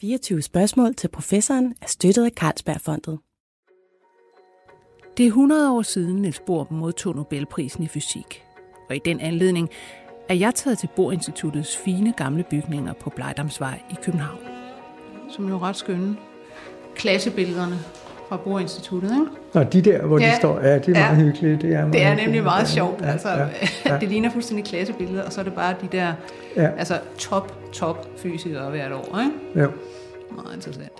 24 spørgsmål til professoren er støttet af Carlsbergfondet. Det er 100 år siden, Niels Bohr modtog Nobelprisen i fysik. Og i den anledning er jeg taget til Bohr-instituttets fine gamle bygninger på Blejdamsvej i København. Som jo ret skønne. Klassebillederne fra Bohr-instituttet, ikke? Nå, de der, hvor ja, de står, ja, det er ja, meget hyggeligt. Det er, meget det er nemlig meget sjovt. Ja, altså, ja, ja. det ligner fuldstændig klassebilleder, og så er det bare de der ja. altså, top, top fysikere hvert år, ikke? Ja. Meget interessant.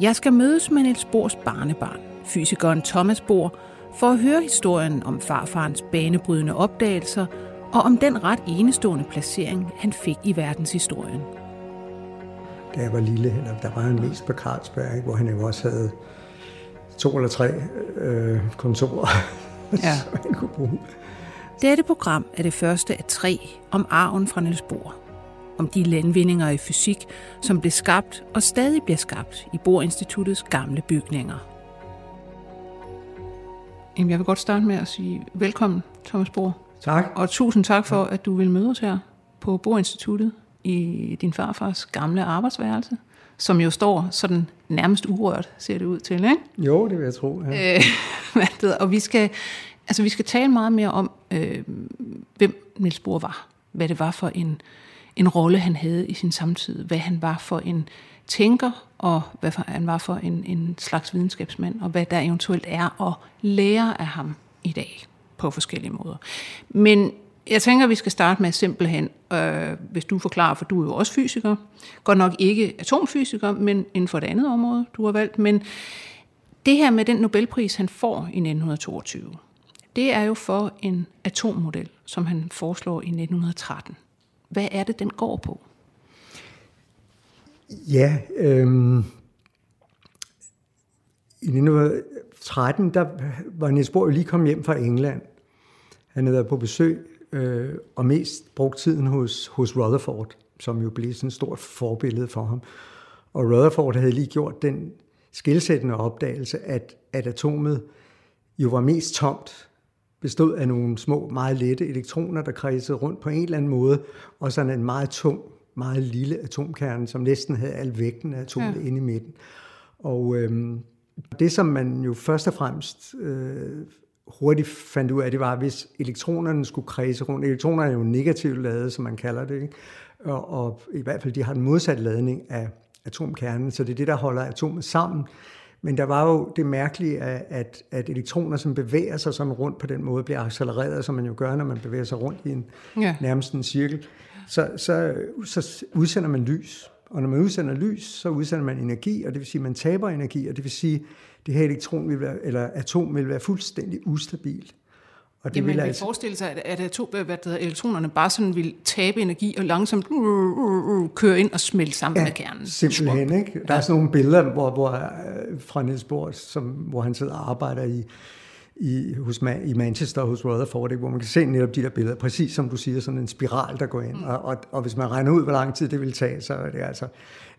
Jeg skal mødes med Niels Bohrs barnebarn, fysikeren Thomas Bohr, for at høre historien om farfarens banebrydende opdagelser og om den ret enestående placering, han fik i verdenshistorien. Da jeg var lille, der var han mest på Carlsberg, hvor han jo også havde to eller tre øh, kontorer, ja. som han kunne bruge. Dette program er det første af tre om arven fra Niels Bohr. Om de landvindinger i fysik, som blev skabt og stadig bliver skabt i Bohr-instituttets gamle bygninger. Jamen, jeg vil godt starte med at sige velkommen, Thomas Bohr. Tak. Og tusind tak for, at du vil møde os her på Bohr-instituttet i din farfars gamle arbejdsværelse, som jo står sådan nærmest urørt, ser det ud til, ikke? Jo, det vil jeg tro. Ja. Øh, og vi skal, altså, vi skal tale meget mere om, øh, hvem Niels Bohr var. Hvad det var for en, en rolle, han havde i sin samtid. Hvad han var for en tænker, og hvad han var for en, en slags videnskabsmand, og hvad der eventuelt er at lære af ham i dag på forskellige måder. Men jeg tænker, at vi skal starte med simpelthen, øh, hvis du forklarer, for du er jo også fysiker, godt nok ikke atomfysiker, men inden for et andet område, du har valgt, men det her med den Nobelpris, han får i 1922, det er jo for en atommodel, som han foreslår i 1913. Hvad er det, den går på? Ja, øh, i 1913, der var Niels Bohr lige kommet hjem fra England. Han havde været på besøg øh, og mest brugt tiden hos, hos Rutherford, som jo blev sådan et stort forbillede for ham. Og Rutherford havde lige gjort den skilsættende opdagelse, at, at atomet jo var mest tomt, bestod af nogle små, meget lette elektroner, der kredsede rundt på en eller anden måde, og sådan en meget tung, meget lille atomkerne, som næsten havde al vægten af atomet ja. inde i midten. Og øhm, det, som man jo først og fremmest øh, hurtigt fandt ud af, det var, at hvis elektronerne skulle kredse rundt, elektronerne er jo negativt lavet, som man kalder det, ikke? Og, og i hvert fald de har den modsatte ladning af atomkernen, så det er det, der holder atomet sammen. Men der var jo det mærkelige, af, at, at elektroner, som bevæger sig sådan rundt på den måde, bliver accelereret, som man jo gør, når man bevæger sig rundt i en ja. nærmest en cirkel. Så, så, så udsender man lys. Og når man udsender lys, så udsender man energi, og det vil sige, at man taber energi, og det vil sige, det her elektron vil være, eller atom vil være fuldstændig ustabil. Og det Jamen, vil man altså... forestille sig, at, at atom, hvad det hedder, elektronerne bare sådan vil tabe energi og langsomt uh, uh, uh, køre ind og smelte sammen ja, med kernen. simpelthen. Ikke? Der ja. er sådan nogle billeder hvor, hvor, øh, fra Niels Bohr, som, hvor han sidder og arbejder i, i, hos, i Manchester hos Rutherford, ikke? hvor man kan se netop de der billeder, præcis som du siger, sådan en spiral, der går ind. Mm. Og, og, og hvis man regner ud, hvor lang tid det vil tage, så er det altså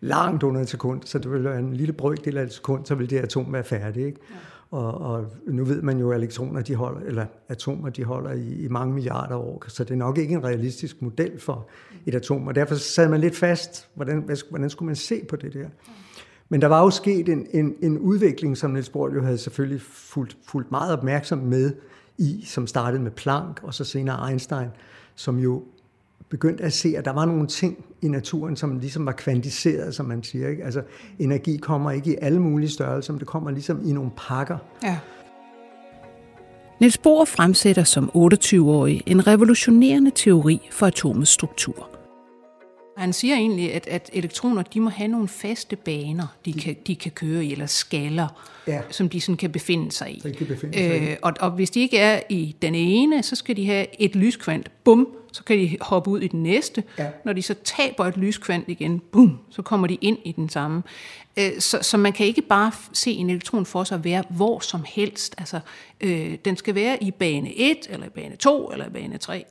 langt under et sekund, så det vil være en lille brøkdel af et sekund, så vil det atom være færdigt. Ikke? Ja. Og, og nu ved man jo, at elektroner, de holder, eller atomer, de holder i, i mange milliarder år, så det er nok ikke en realistisk model for et atom, og derfor sad man lidt fast, hvordan, hvordan skulle man se på det der? Men der var jo sket en, en, en udvikling, som Niels Bohr jo havde selvfølgelig fulgt, fulgt meget opmærksom med i, som startede med Planck og så senere Einstein, som jo begyndte at se, at der var nogle ting i naturen, som ligesom var kvantiseret, som man siger. Ikke? Altså, energi kommer ikke i alle mulige størrelser, men det kommer ligesom i nogle pakker. Ja. Niels Bohr fremsætter som 28-årig en revolutionerende teori for atomets struktur. Han siger egentlig, at, at elektroner de må have nogle faste baner, de kan, de kan køre i, eller skaller, ja. som de sådan kan befinde sig i. kan befinde sig øh, i. Og, og hvis de ikke er i den ene, så skal de have et lyskvant, bum, så kan de hoppe ud i den næste. Ja. Når de så taber et lyskvant igen, bum, så kommer de ind i den samme. Øh, så, så man kan ikke bare se en elektron for sig være hvor som helst. Altså, øh, den skal være i bane 1, eller i bane 2, eller i bane 3.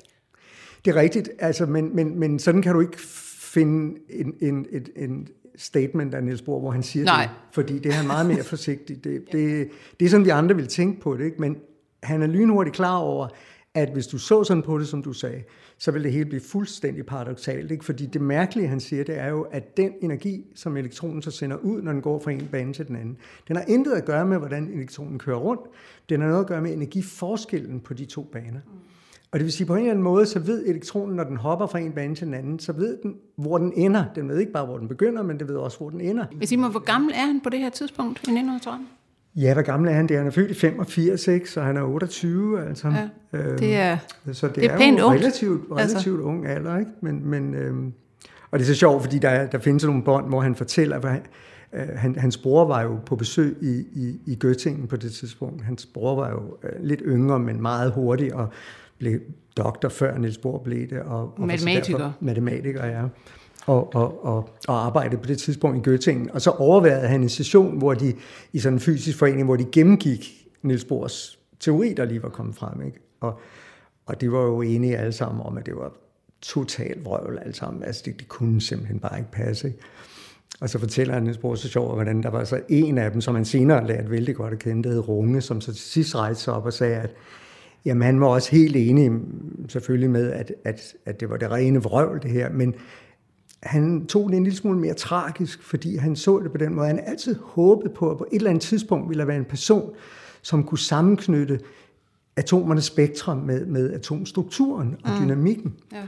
Det er rigtigt, altså, men, men, men sådan kan du ikke finde en, en, et, en statement af Niels Bohr, hvor han siger Nej. det, fordi det er han meget mere forsigtig. Det, det, det er sådan, vi andre vil tænke på det, ikke? men han er lynhurtigt klar over, at hvis du så sådan på det, som du sagde, så vil det hele blive fuldstændig paradoxalt. Ikke? Fordi det mærkelige, han siger, det er jo, at den energi, som elektronen så sender ud, når den går fra en bane til den anden, den har intet at gøre med, hvordan elektronen kører rundt. Den har noget at gøre med energiforskellen på de to baner. Og det vil sige, på en eller anden måde, så ved elektronen, når den hopper fra en bane til den anden, så ved den, hvor den ender. Den ved ikke bare, hvor den begynder, men det ved også, hvor den ender. Hvis I må, hvor gammel er han på det her tidspunkt i 1930? Ja, hvor gammel er han? Det er, han er født i 85, ikke? så han er 28. Altså. Ja, det er, øhm, så det, det er, er pænt jo ungt. relativt, relativt altså. ung alder. Ikke? Men, men, øhm, og det er så sjovt, fordi der, der findes nogle bånd, hvor han fortæller, at han, øh, han, hans bror var jo på besøg i, i, i Göttingen på det tidspunkt. Hans bror var jo øh, lidt yngre, men meget hurtig, og blev doktor før Niels Bohr blev det. Og, og Matematiker. Derfor, matematiker, ja. Og, og, og, og arbejdede på det tidspunkt i Göttingen. Og så overværede han en session, hvor de i sådan en fysisk forening, hvor de gennemgik Niels Bohrs teori, der lige var kommet frem. Ikke? Og, og de var jo enige alle sammen om, at det var totalt vrøvl alle sammen. Altså det, det kunne simpelthen bare ikke passe. Ikke? Og så fortæller han Niels Bohr så sjovt, hvordan der var så en af dem, som han senere lærte vældig godt at kende, der hed Runge, som så til sidst rejste sig op og sagde, at Jamen, han var også helt enig selvfølgelig med, at, at, at det var det rene vrøvl, det her, men han tog det en lille smule mere tragisk, fordi han så det på den måde. Han altid håbede på, at på et eller andet tidspunkt ville der være en person, som kunne sammenknytte atomernes spektrum med, med atomstrukturen og mm. dynamikken. Ja.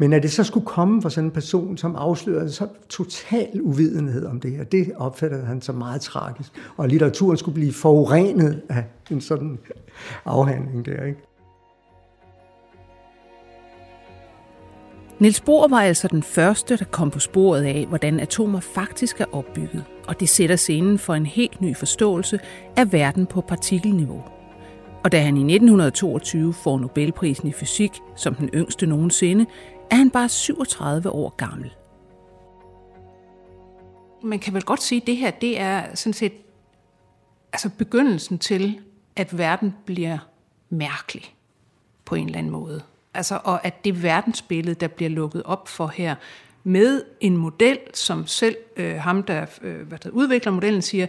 Men at det så skulle komme fra sådan en person, som afslørede så total uvidenhed om det her, det opfattede han som meget tragisk. Og litteraturen skulle blive forurenet af en sådan afhandling der, ikke? Niels Bohr var altså den første, der kom på sporet af, hvordan atomer faktisk er opbygget, og det sætter scenen for en helt ny forståelse af verden på partikelniveau. Og da han i 1922 får Nobelprisen i fysik som den yngste nogensinde, er han bare 37 år gammel. Man kan vel godt sige, at det her det er sådan set altså begyndelsen til, at verden bliver mærkelig på en eller anden måde. Altså, og at det verdensbillede, der bliver lukket op for her, med en model, som selv øh, ham, der, øh, hvad der udvikler modellen, siger,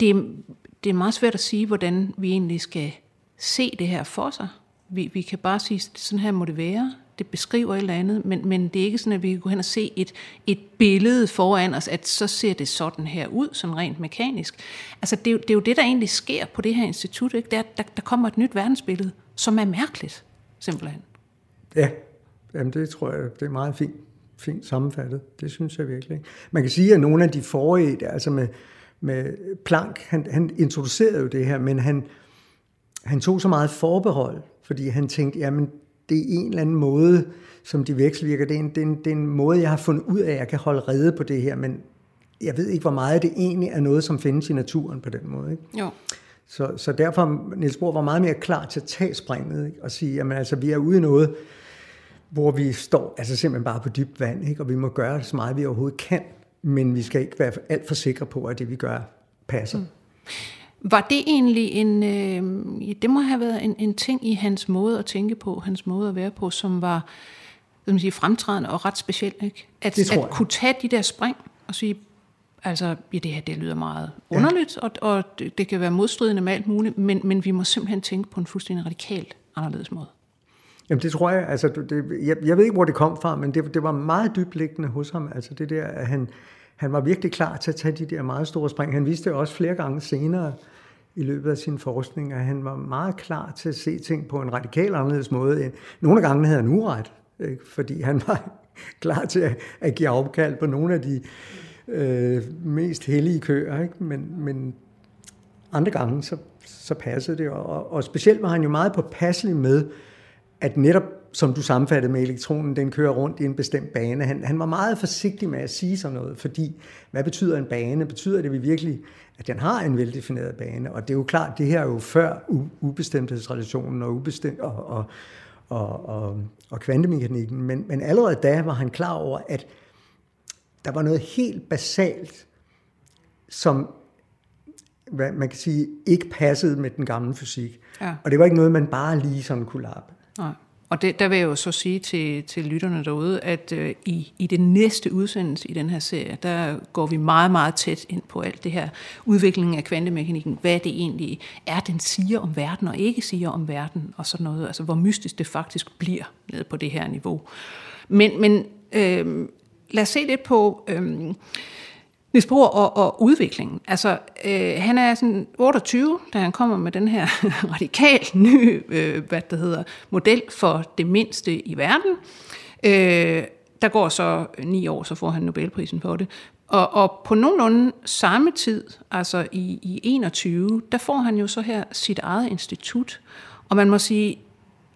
det, det er meget svært at sige, hvordan vi egentlig skal se det her for sig. Vi, vi kan bare sige, sådan her må det være. Det beskriver et eller andet, men, men det er ikke sådan, at vi kan gå hen og se et, et billede foran os, at så ser det sådan her ud, sådan rent mekanisk. Altså, det det er jo det, der egentlig sker på det her institut. Ikke? Det er, der, der kommer et nyt verdensbillede, som er mærkeligt, simpelthen. Ja, Jamen, det tror jeg, det er meget fint, fint sammenfattet. Det synes jeg virkelig. Man kan sige, at nogle af de forrige, altså med, med Planck, han, han introducerede jo det her, men han, han tog så meget forbehold, fordi han tænkte, jamen det er en eller anden måde, som de vekselvirker. Det er, en, det, er en, det er en måde, jeg har fundet ud af, at jeg kan holde rede på det her, men jeg ved ikke, hvor meget det egentlig er noget, som findes i naturen på den måde. Ikke? Jo. Så, så derfor, Niels Bohr var meget mere klar til at tage springet ikke? og sige, jamen altså, vi er ude i noget, hvor vi står altså simpelthen bare på dybt vand, ikke? og vi må gøre så meget, vi overhovedet kan, men vi skal ikke være alt for sikre på, at det vi gør passer. Mm. Var det egentlig en, øh, det må have været en, en ting i hans måde at tænke på, hans måde at være på, som var som sige, fremtrædende og ret speciel, ikke? At, Det at kunne tage de der spring og sige, altså, ja, det her, det lyder meget underligt, ja. og, og det, det kan være modstridende med alt muligt, men, men vi må simpelthen tænke på en fuldstændig radikalt anderledes måde. Jamen det tror jeg, altså det, jeg, jeg ved ikke, hvor det kom fra, men det, det var meget dybliggende hos ham, altså det der, at han, han var virkelig klar til at tage de der meget store spring. Han viste det også flere gange senere i løbet af sin forskning, at han var meget klar til at se ting på en radikal anderledes måde. End, nogle af gangene havde han uret, ikke? fordi han var klar til at, at give afkald på nogle af de øh, mest hellige køer, ikke? Men, men andre gange, så, så passede det, og, og specielt var han jo meget påpasselig med, at netop som du sammenfattede med elektronen, den kører rundt i en bestemt bane. Han, han var meget forsigtig med at sige sådan noget, fordi hvad betyder en bane? Betyder det at vi virkelig, at den har en veldefineret bane? Og det er jo klart, det her er jo før ubestemthedsrelationen og, ubestemt, og, og, og, og, og kvantemekanikken, men, men allerede da var han klar over, at der var noget helt basalt, som hvad man kan sige, ikke passede med den gamle fysik. Ja. Og det var ikke noget, man bare lige sådan kunne lappe. Nej. Og det, der vil jeg jo så sige til, til lytterne derude, at øh, i, i den næste udsendelse i den her serie, der går vi meget, meget tæt ind på alt det her udviklingen af kvantemekanikken, hvad det egentlig er, den siger om verden og ikke siger om verden og sådan noget, altså hvor mystisk det faktisk bliver nede på det her niveau. Men, men øh, lad os se lidt på... Øh, Niels Bohr og, og udviklingen. Altså, øh, han er sådan 28, da han kommer med den her radikal nye øh, hvad det hedder, model for det mindste i verden. Øh, der går så ni år, så får han Nobelprisen på det. Og, og på nogenlunde samme tid, altså i, i 21, der får han jo så her sit eget institut. Og man må sige,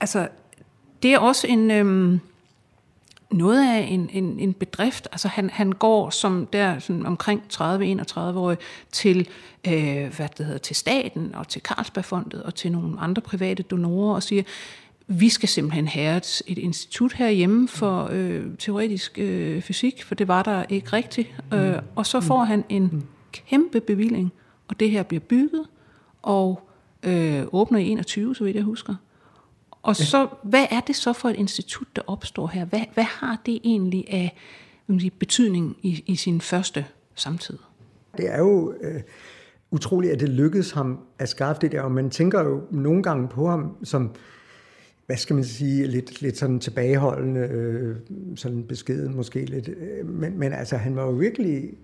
altså, det er også en... Øh, noget af en, en, en bedrift. Altså han, han går som der sådan omkring 30-31 år til, øh, hvad det hedder, til staten og til Carlsbergfondet og til nogle andre private donorer og siger, vi skal simpelthen have et, et institut herhjemme for øh, teoretisk øh, fysik, for det var der ikke rigtigt. Øh, og så får han en kæmpe bevilling, og det her bliver bygget og øh, åbner i 21, så vidt jeg husker. Og så, hvad er det så for et institut, der opstår her? Hvad, hvad har det egentlig af sige, betydning i, i sin første samtid? Det er jo øh, utroligt, at det lykkedes ham at skaffe det der, og man tænker jo nogle gange på ham som, hvad skal man sige, lidt, lidt sådan tilbageholdende, øh, sådan beskeden måske lidt, øh, men, men altså han var jo virkelig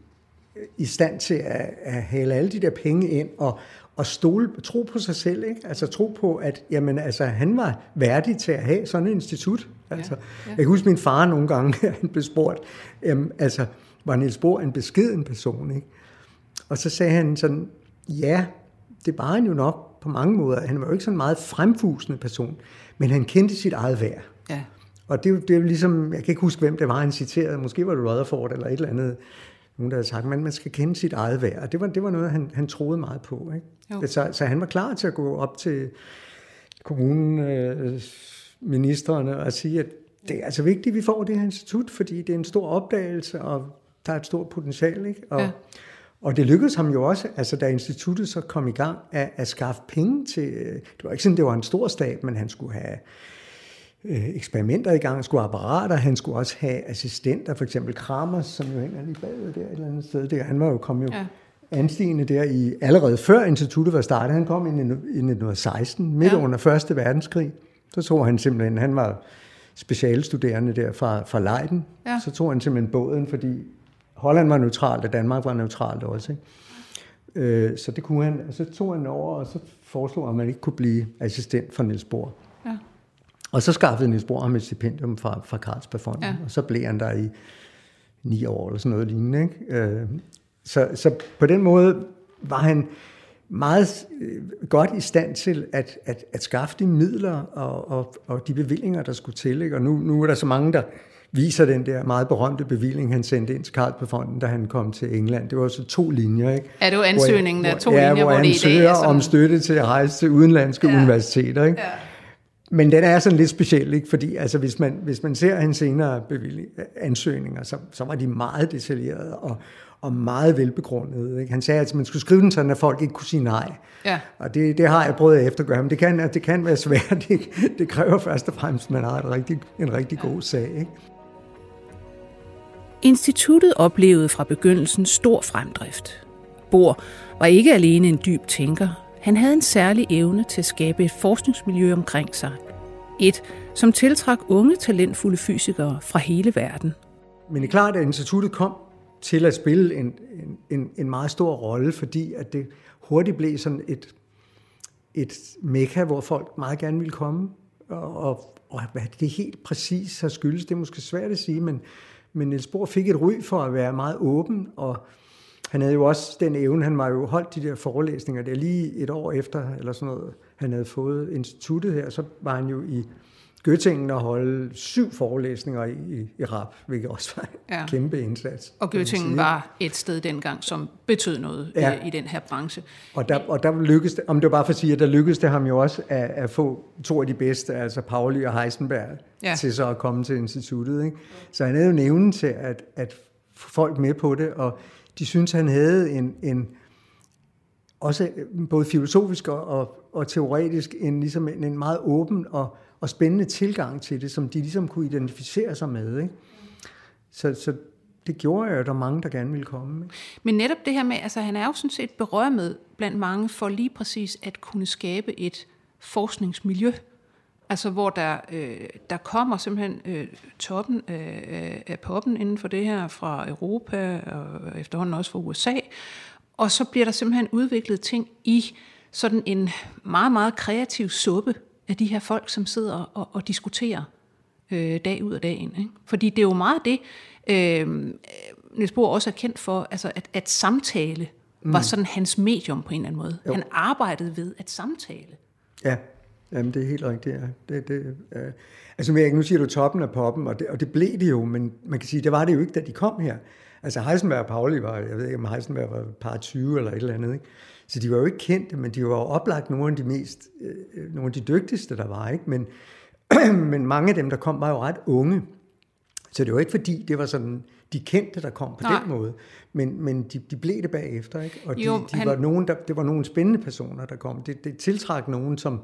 i stand til at, at hale alle de der penge ind og, og stole, tro på sig selv, ikke? Altså tro på, at jamen, altså, han var værdig til at have sådan et institut. Altså, ja, ja. Jeg kan huske min far nogle gange, han blev spurgt, jamen, altså, var Niels Bohr en beskeden person, ikke? Og så sagde han sådan, ja, det var han jo nok på mange måder. Han var jo ikke sådan en meget fremfusende person, men han kendte sit eget værd. Ja. Og det, det er jo ligesom, jeg kan ikke huske, hvem det var, han citerede. Måske var det Rutherford eller et eller andet nogen, der havde sagt, at man skal kende sit eget værd. Og det var, det var noget, han, han troede meget på. Ikke? Så, så han var klar til at gå op til kommunen, øh, ministerne og sige, at det er altså vigtigt, at vi får det her institut, fordi det er en stor opdagelse, og der er et stort potentiale. Ikke? Og, ja. og det lykkedes ham jo også, altså da instituttet så kom i gang, at, at skaffe penge til, det var ikke sådan, det var en stor stab, men han skulle have øh, eksperimenter i gang, han skulle apparater, han skulle også have assistenter, for eksempel Kramers, som jo hænger lige bagved der et eller andet sted. Der. Han var jo kommet jo ja. anstigende der i, allerede før instituttet var startet. Han kom i 1916, midt ja. under Første Verdenskrig. Så tror han simpelthen, han var specialstuderende der fra, fra Leiden. Ja. Så tog han simpelthen båden, fordi Holland var neutralt, og Danmark var neutralt også. Ikke? Øh, så det kunne han, og så tog han over, og så foreslog han, at man ikke kunne blive assistent for Niels Bohr. Og så skaffede Niels Bohr ham et stipendium fra, fra Carlsbergfonden, ja. og så blev han der i ni år eller sådan noget lignende. Ikke? Øh, så, så på den måde var han meget øh, godt i stand til at, at, at skaffe de midler og, og, og de bevillinger, der skulle til. Ikke? Og nu, nu er der så mange, der viser den der meget berømte bevilling, han sendte ind til Carlsbergfonden, da han kom til England. Det var så to linjer. Ikke? Er det jo ansøgningen af to ja, linjer, hvor, hvor det i dag er sådan... om støtte til at rejse til udenlandske ja. universiteter. Ikke? Ja. Men den er sådan lidt speciel, ikke? fordi altså, hvis, man, hvis man ser hans senere bevilling, ansøgninger, så, så var de meget detaljerede og, og meget velbegrundede. Ikke? Han sagde, at man skulle skrive den sådan, at folk ikke kunne sige nej. Ja. Og det, det har jeg prøvet at eftergøre, men det kan, det kan være svært. Det, det kræver først og fremmest, at man har et rigtig, en rigtig god sag. Ikke? Instituttet oplevede fra begyndelsen stor fremdrift. Bohr var ikke alene en dyb tænker, han havde en særlig evne til at skabe et forskningsmiljø omkring sig. Et, som tiltrak unge, talentfulde fysikere fra hele verden. Men det er klart, at instituttet kom til at spille en, en, en meget stor rolle, fordi at det hurtigt blev sådan et, et mekka, hvor folk meget gerne ville komme. Og, og, og hvad det helt præcis har skyldes, det er måske svært at sige, men, men Niels Bohr fik et ry for at være meget åben og han havde jo også den evne, han var jo holdt de der forelæsninger der lige et år efter, eller sådan noget, han havde fået instituttet her, så var han jo i Göttingen og holde syv forelæsninger i, i, i rap, hvilket også var en ja. kæmpe indsats. Og Göttingen var et sted dengang, som betød noget ja. i, i den her branche. Og der, og der lykkedes det, om det var bare for at sige, at der lykkedes det ham jo også at, at få to af de bedste, altså Pauli og Heisenberg, ja. til så at komme til instituttet. Ikke? Så han havde jo nævnen til at, at få folk med på det, og de synes, han havde en, en også både filosofisk og, og, og teoretisk en, ligesom en, en meget åben og, og spændende tilgang til det, som de ligesom kunne identificere sig med. Ikke? Så, så det gjorde jo, at der mange, der gerne ville komme. Ikke? Men netop det her med, altså han er jo sådan set berømmet blandt mange for lige præcis at kunne skabe et forskningsmiljø, altså hvor der, øh, der kommer simpelthen øh, toppen af, af poppen inden for det her fra Europa og efterhånden også fra USA, og så bliver der simpelthen udviklet ting i sådan en meget, meget kreativ suppe af de her folk, som sidder og, og diskuterer øh, dag ud af dagen. Ikke? Fordi det er jo meget det, øh, Niels Bohr også er kendt for, altså at, at samtale mm. var sådan hans medium på en eller anden måde. Jo. Han arbejdede ved at samtale. Ja, Jamen, det er helt rigtigt. Ja. Det, det, øh. Altså, jeg, nu siger du toppen af poppen, og det, og det blev det jo, men man kan sige, det var det jo ikke, da de kom her. Altså, Heisenberg og Pauli var, jeg ved ikke, om Heisenberg var par 20 eller et eller andet, ikke? Så de var jo ikke kendte, men de var jo oplagt nogle af de mest, øh, nogle af de dygtigste, der var, ikke? Men, men mange af dem, der kom, var jo ret unge. Så det var ikke fordi, det var sådan de kendte, der kom på Nej. den måde. Men, men de, de blev det bagefter, ikke? Og de, jo, de han... var nogen, der, det var nogle spændende personer, der kom. Det, det tiltrak nogen, som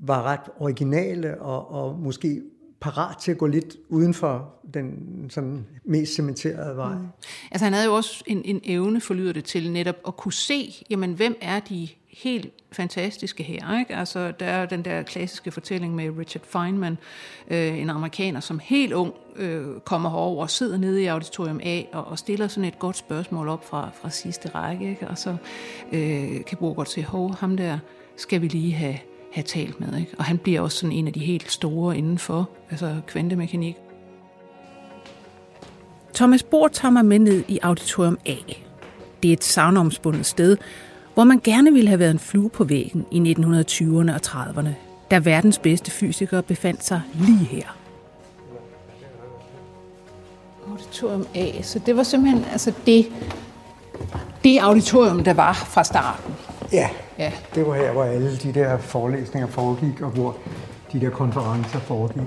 var ret originale og, og måske parat til at gå lidt uden for den sådan mest cementerede vej. Mm. Altså han havde jo også en, en evne, forlyder det til, netop at kunne se, jamen hvem er de helt fantastiske her. Ikke? Altså, der er den der klassiske fortælling med Richard Feynman, øh, en amerikaner, som helt ung øh, kommer herover og sidder nede i auditorium A og, og stiller sådan et godt spørgsmål op fra, fra sidste række. Ikke? Og så øh, kan Bruger godt se, hov, ham der skal vi lige have have talt med. Ikke? Og han bliver også sådan en af de helt store inden for altså kvantemekanik. Thomas Bohr tager mig med ned i Auditorium A. Det er et savnomspundet sted, hvor man gerne ville have været en flue på væggen i 1920'erne og 30'erne, da verdens bedste fysikere befandt sig lige her. Auditorium A, så det var simpelthen altså det, det auditorium, der var fra starten. Ja, ja, det var her, hvor alle de der forelæsninger foregik, og hvor de der konferencer foregik.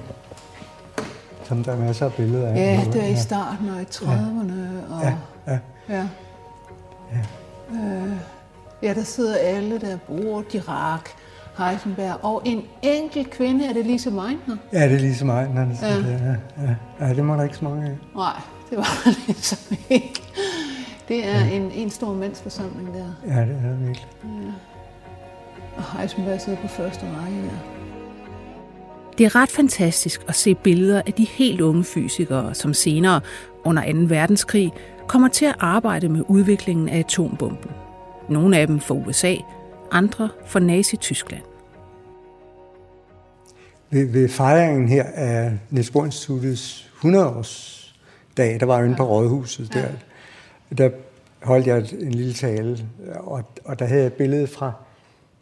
Som der er masser af billeder af. Ja, det er i starten og i 30'erne. Ja. Og, ja, ja. ja. ja. Øh, ja, der sidder alle der, Bohr, Dirac, Heisenberg, og en enkelt kvinde, er det Lise Meitner? Ja, det er Lise Meitner, der ja. Det, ja. Ja. ja, det må der ikke så mange af. Nej, det var det ligesom ikke. Det er ja. en, en stor mandsforsamling der. Ja, det er det virkelig. Ja. Og Heisenberg sidder på første række der. Det er ret fantastisk at se billeder af de helt unge fysikere, som senere under 2. verdenskrig kommer til at arbejde med udviklingen af atombomben. Nogle af dem for USA, andre for Nazi-Tyskland. Ved, ved fejringen her af Niels Bohr Instituttets 100-års dag, der var jo inde på Rådhuset, der, der holdt jeg en lille tale, og, og der havde jeg et billede fra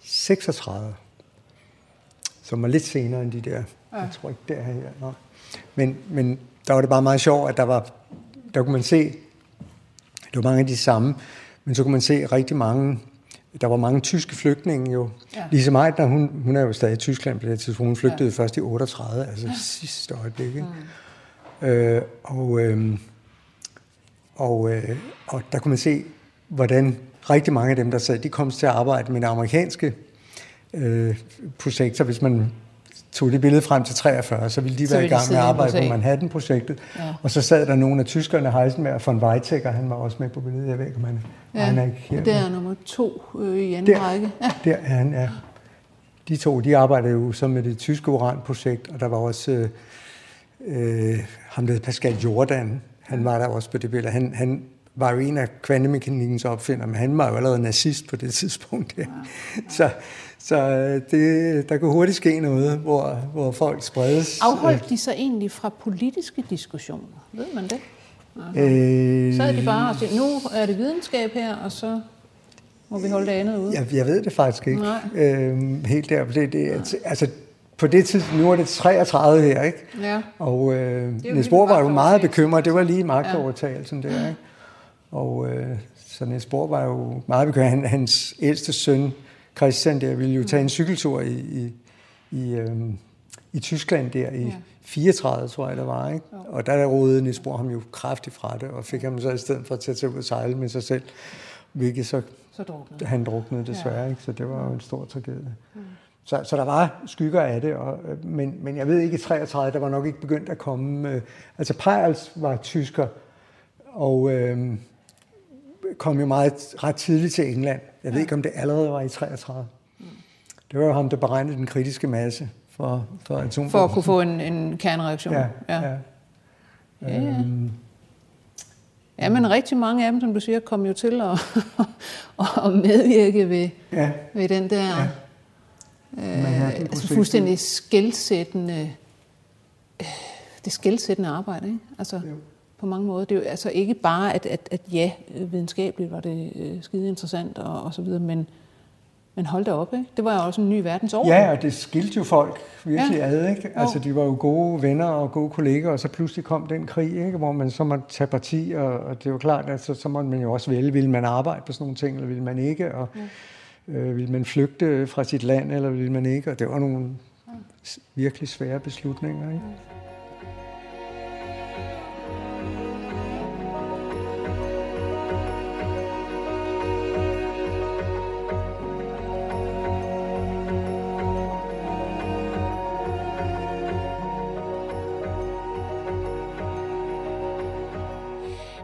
36, som var lidt senere end de der, ja. jeg tror ikke der her. Nå. Men, men der var det bare meget sjovt, at der var, der kunne man se, det var mange af de samme, men så kunne man se rigtig mange, der var mange tyske flygtninge jo. Ja. Lise Meitner, hun, hun er jo stadig i Tyskland på det tidspunkt, hun flygtede ja. først i 38, altså ja. sidste øjeblik. Ikke? Mm. Øh, og, øh, og, øh, og der kunne man se, hvordan rigtig mange af dem, der sad, de kom til at arbejde med amerikanske øh, projekter. Hvis man tog det billede frem til 43, så ville de så være i gang med at arbejde på Manhattan-projektet. Ja. Og så sad der nogle af tyskerne, Heisenberg og von Weizsäcker, han var også med på billedet, jeg ved ikke, om han, ja, han er ikke her. det er nummer to øh, i anden der, række. Ja. Der er han, ja. De to, de arbejdede jo så med det tyske uranprojekt, og der var også øh, øh, ham, der Pascal Jordan, han var der også på det billede. Han, han var jo en af kvantemekanikkens opfinder, men han var jo allerede nazist på det tidspunkt. Ja. Så, så øh, det, der kunne hurtigt ske noget, hvor, hvor folk spredes. Afholdt de sig egentlig fra politiske diskussioner? Ved man det? Øh, så er de bare og siger, nu er det videnskab her, og så må vi holde det andet ude? Jeg, jeg ved det faktisk ikke. Nej. Øh, helt der. Det, det, altså, på det tidspunkt, nu er det 33 her, ikke? Ja. Og øh, Niels Bohr var jo meget bekymret. Det var lige magtovertagelsen ja. der, ikke? Og øh, så Niels Bohr var jo meget bekymret. Han, hans ældste søn, Christian, der ville jo tage en cykeltur i, i, i, øh, i Tyskland der i ja. 34, tror jeg, der var. Ikke? Og der rodede Niels Bohr ham jo kraftigt fra det, og fik ham så i stedet for at tage ud og sejle med sig selv, hvilket så, så druknede. han druknede desværre. Ja. Ikke? Så det var jo en stor tragedie. Mm. Så, så der var skygger af det, og, øh, men, men jeg ved ikke, i 33, der var nok ikke begyndt at komme... Øh, altså Pejls var tysker, og øh, kom jo meget ret tidligt til England. Jeg ved ja. ikke, om det allerede var i 33. Det var jo ham, der beregnede den kritiske masse for, for atombomben. For at kunne få en, en kernereaktion. Ja, ja. ja. ja, ja. Øhm, Ja, men rigtig mange af dem, som du siger, kom jo til at, at medvirke ved, ja. ved den der ja. øh, altså fuldstændig skældsættende, øh, det skældsættende arbejde. Ikke? Altså, jo. På mange måder. Det er jo altså ikke bare, at, at, at ja, videnskabeligt var det øh, skide interessant og, og så videre, men, men hold da op, ikke? Det var jo også en ny verdensorden. Ja, og det skilte jo folk virkelig ja. ad, ikke? Altså, de var jo gode venner og gode kolleger, og så pludselig kom den krig, ikke? Hvor man så måtte tage parti, og, og det jo klart, at så, så måtte man jo også vælge, ville man arbejde på sådan nogle ting, eller ville man ikke, og ja. øh, ville man flygte fra sit land, eller ville man ikke, og det var nogle virkelig svære beslutninger, ikke?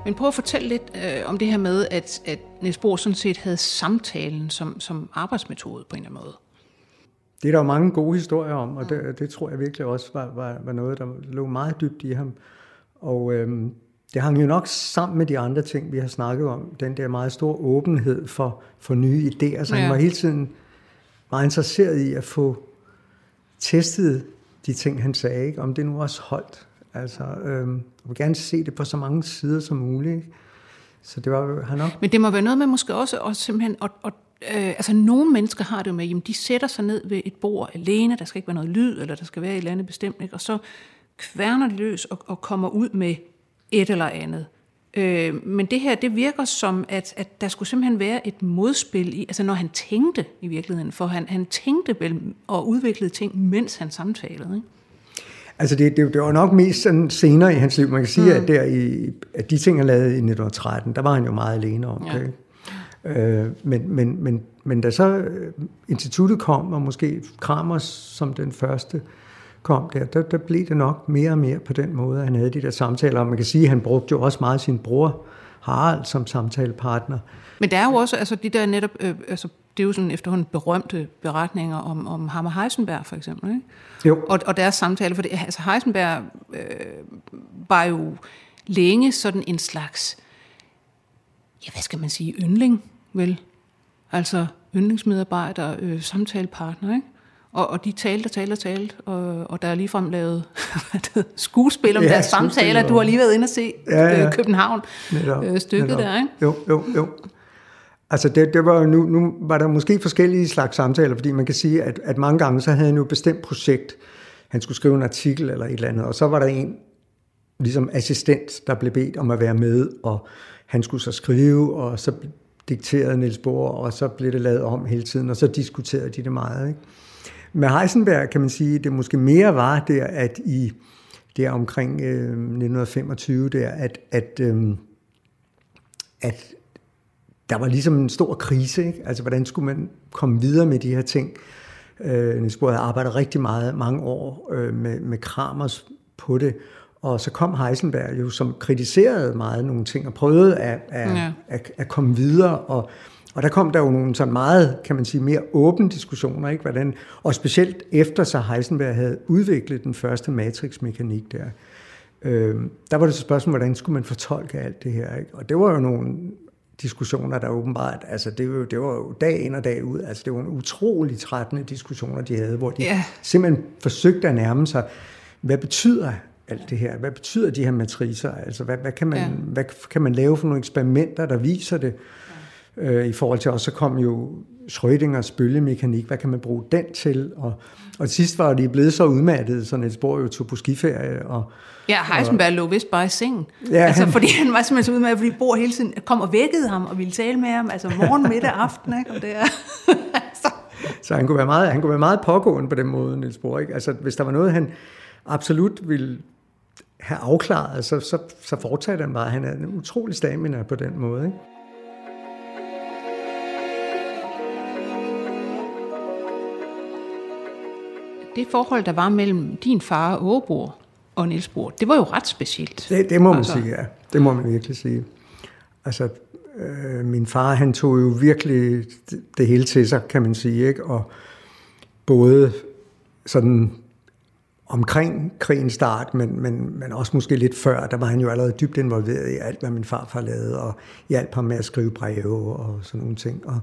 Men prøv at fortælle lidt øh, om det her med, at, at Niels Bohr sådan set havde samtalen som, som arbejdsmetode på en eller anden måde. Det er der jo mange gode historier om, og det, det tror jeg virkelig også var, var, var noget, der lå meget dybt i ham. Og øhm, det hang jo nok sammen med de andre ting, vi har snakket om. Den der meget store åbenhed for, for nye idéer. Så ja. han var hele tiden meget interesseret i at få testet de ting, han sagde, ikke? om det nu også holdt. Altså, øh, jeg vil gerne se det på så mange sider som muligt. Så det var han nok. Men det må være noget med måske også, og simpelthen, og, og øh, altså nogle mennesker har det jo med, jamen de sætter sig ned ved et bord alene, der skal ikke være noget lyd, eller der skal være et eller andet bestemt, ikke? og så kværner de løs og, og kommer ud med et eller andet. Øh, men det her, det virker som, at, at der skulle simpelthen være et modspil i, altså når han tænkte i virkeligheden, for han, han tænkte vel og udviklede ting, mens han samtalede. Ikke? Altså det, det, det var nok mest sådan senere i hans liv. Man kan sige, mm. at, der i, at de ting, han lavede i 1913, der var han jo meget alene om. Okay? Ja. Øh, men, men, men, men da så øh, instituttet kom, og måske Kramers som den første kom der, der, der blev det nok mere og mere på den måde, at han havde de der samtaler. Og man kan sige, at han brugte jo også meget sin bror Harald som samtalepartner. Men der er jo også altså, de der netop, øh, altså det er jo sådan efterhånden berømte beretninger om, om Hammer Heisenberg for eksempel. Ikke? Jo. Og, og deres samtale, for det, altså Heisenberg øh, var jo længe sådan en slags, ja hvad skal man sige, yndling, vel? Altså yndlingsmedarbejder, øh, samtalepartner, ikke? Og, og de talte og talte og talte, og, og der er ligefrem lavet skuespil om ja, deres samtaler. Du har lige været inde og se ja, ja. Øh, København øh, stykket netop. der, ikke? Jo, jo, jo. Altså det, det var nu, nu var der måske forskellige slags samtaler, fordi man kan sige, at, at mange gange så havde han jo et bestemt projekt. Han skulle skrive en artikel eller et eller andet, og så var der en ligesom assistent, der blev bedt om at være med, og han skulle så skrive, og så dikterede Niels Bohr, og så blev det lavet om hele tiden, og så diskuterede de det meget. Ikke? Med Heisenberg kan man sige, at det måske mere var der, at i der omkring øh, 1925, der, at, at, øh, at der var ligesom en stor krise. Ikke? Altså, hvordan skulle man komme videre med de her ting? Øh, Niels Bohr havde arbejdet rigtig meget, mange år øh, med, med Kramers på det, og så kom Heisenberg jo, som kritiserede meget nogle ting, og prøvede at, at, ja. at, at komme videre, og, og der kom der jo nogle sådan meget, kan man sige, mere åbne diskussioner, ikke? Hvordan, og specielt efter så Heisenberg havde udviklet den første matrixmekanik der, øh, der var det så spørgsmål, hvordan skulle man fortolke alt det her, ikke? Og det var jo nogle diskussioner, der åbenbart, altså det var, jo, det var jo dag ind og dag ud, altså det var en utrolig trættende diskussioner, de havde, hvor de yeah. simpelthen forsøgte at nærme sig, hvad betyder alt det her? Hvad betyder de her matricer? Altså hvad, hvad, kan, man, ja. hvad kan man lave for nogle eksperimenter, der viser det? Ja. Øh, I forhold til også, så kom jo Schrödingers bølgemekanik, hvad kan man bruge den til? Og, og sidst var de blevet så udmattet, så Niels Bohr jo tog på skiferie, og Ja, Heisenberg og, lå vist bare i sengen. Ja, altså, han, fordi han var simpelthen så udmærket, fordi Bohr hele tiden kom og vækkede ham og ville tale med ham, altså morgen, middag, aften, ikke? Og det er, så. så han kunne være meget, han kunne være meget pågående på den måde, Niels Bohr, ikke? Altså, hvis der var noget, han absolut ville have afklaret, så, så, så fortsatte han bare. Han er en utrolig stamina på den måde, ikke? Det forhold, der var mellem din far, Ågebor, og Niels Bohr, det var jo ret specielt. Det, det må man altså. sige, ja. Det må man virkelig sige. Altså, øh, min far, han tog jo virkelig det, det hele til sig, kan man sige, ikke? Og både sådan omkring krigens start, men, men, men også måske lidt før, der var han jo allerede dybt involveret i alt, hvad min farfar lavede, og hjalp ham med at skrive breve og sådan nogle ting. Og,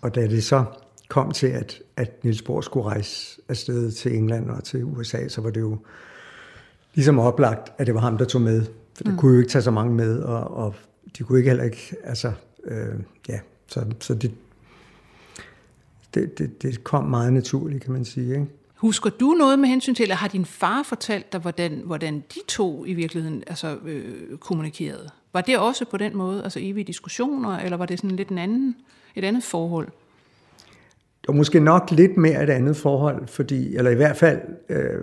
og da det så kom til, at, at Niels Bohr skulle rejse afsted til England og til USA, så var det jo ligesom oplagt, at det var ham, der tog med. For det mm. kunne jo ikke tage så mange med, og, og de kunne ikke heller ikke, altså, øh, ja, så, så det, det, det, det kom meget naturligt, kan man sige, ikke? Husker du noget med hensyn til, eller har din far fortalt dig, hvordan, hvordan de to i virkeligheden altså, øh, kommunikerede? Var det også på den måde, altså evige diskussioner, eller var det sådan lidt en anden, et andet forhold? Og måske nok lidt mere et andet forhold, fordi, eller i hvert fald, øh,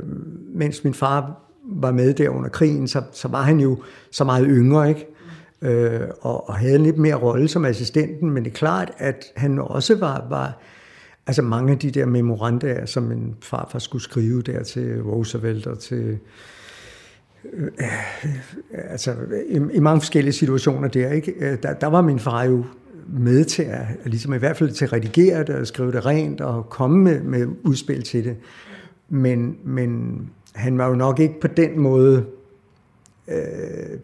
mens min far var med der under krigen, så, så var han jo så meget yngre, ikke? Øh, og, og havde en lidt mere rolle som assistenten, men det er klart, at han også var, var altså mange af de der memorandaer, som min farfar skulle skrive der til Roosevelt og til øh, øh altså i, i mange forskellige situationer der, ikke? Øh, der, der var min far jo med til at, ligesom i hvert fald til at redigere det og skrive det rent og komme med, med udspil til det. Men, men han var jo nok ikke på den måde øh,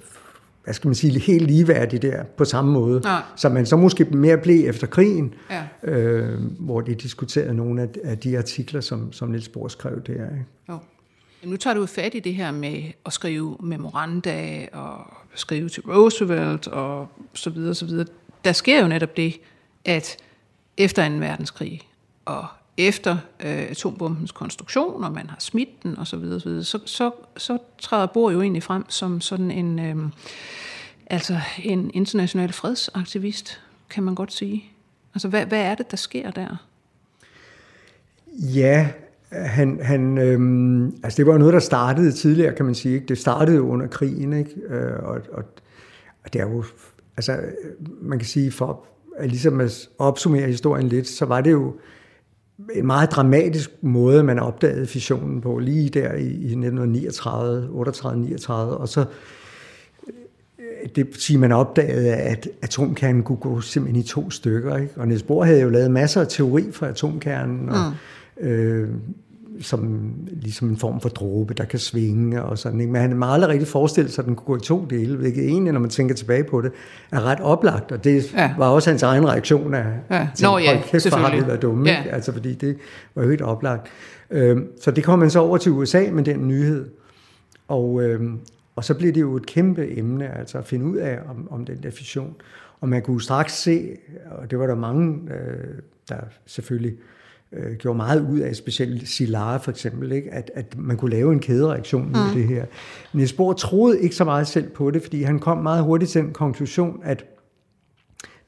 hvad skal man sige, helt ligeværdig der på samme måde, Nej. som man så måske mere blev efter krigen, ja. øh, hvor de diskuterede nogle af, af de artikler, som, som Niels Bohr skrev der. Ikke? Jo. Nu tager du fat i det her med at skrive memoranda og skrive til Roosevelt og så videre, så videre. Der sker jo netop det, at efter 2. verdenskrig og efter øh, atombombens konstruktion, og man har smidt den osv., så, videre, så, så, så, så træder Bohr jo egentlig frem som sådan en, øh, altså en international fredsaktivist, kan man godt sige. Altså, hvad, hvad er det, der sker der? Ja, han, han, øhm, altså det var noget, der startede tidligere, kan man sige. Ikke? Det startede under krigen, ikke? Øh, og, og, og det er jo, altså man kan sige, for at ligesom at opsummere historien lidt, så var det jo en meget dramatisk måde, man opdagede fissionen på, lige der i, i 1939, 38, 39, og så øh, det vil sige, man opdagede, at atomkernen kunne gå simpelthen i to stykker. Ikke? Og Niels Bohr havde jo lavet masser af teori for atomkernen, og, mm. øh, som ligesom en form for dråbe, der kan svinge og sådan. Ikke? Men han har aldrig rigtig forestillet sig, at den kunne gå i to dele, hvilket egentlig, når man tænker tilbage på det, er ret oplagt. Og det ja. var også hans egen reaktion af, ja. Nå ja, kæft, har det været dumme. Ja. Altså, fordi det var jo helt oplagt. Øhm, så det kom man så over til USA med den nyhed. Og, øhm, og så blev det jo et kæmpe emne, altså at finde ud af om, om den der fission. Og man kunne straks se, og det var der mange, øh, der selvfølgelig øh, gjorde meget ud af, specielt Silare for eksempel, ikke? At, at man kunne lave en kædereaktion med mm. det her. Niels Bohr troede ikke så meget selv på det, fordi han kom meget hurtigt til den konklusion, at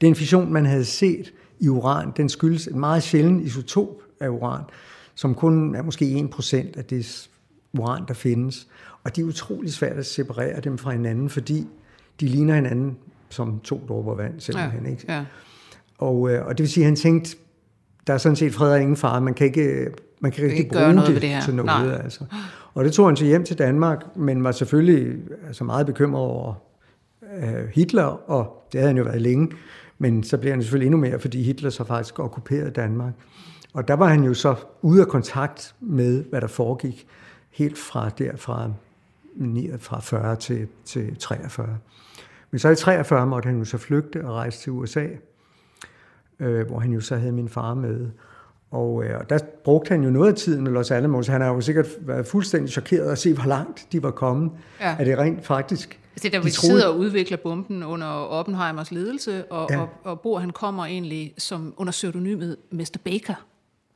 den fission, man havde set i uran, den skyldes en meget sjælden isotop af uran, som kun er måske 1% af det uran, der findes. Og det er utrolig svært at separere dem fra hinanden, fordi de ligner hinanden som to dråber vand, simpelthen. Ja, ikke? Ja. Og, øh, og det vil sige, at han tænkte, der er sådan set fred og ingen far. Man kan ikke, man kan ikke bruge noget det, det her. til noget. Nej. Altså. Og det tog han til hjem til Danmark, men var selvfølgelig altså meget bekymret over uh, Hitler, og det havde han jo været længe. Men så blev han selvfølgelig endnu mere, fordi Hitler så faktisk okkuperede Danmark. Og der var han jo så ude af kontakt med, hvad der foregik, helt fra der fra, fra 40 til, til 43. Men så i 43 måtte han jo så flygte og rejse til USA øh, hvor han jo så havde min far med. Og øh, der brugte han jo noget af tiden med Los Alamos. Han har jo sikkert været fuldstændig chokeret at se, hvor langt de var kommet. Ja. At det rent faktisk... Altså det der, vi troede... sidder og udvikler bomben under Oppenheimers ledelse, og, ja. og, og Bohr han kommer egentlig som under pseudonymet Mr. Baker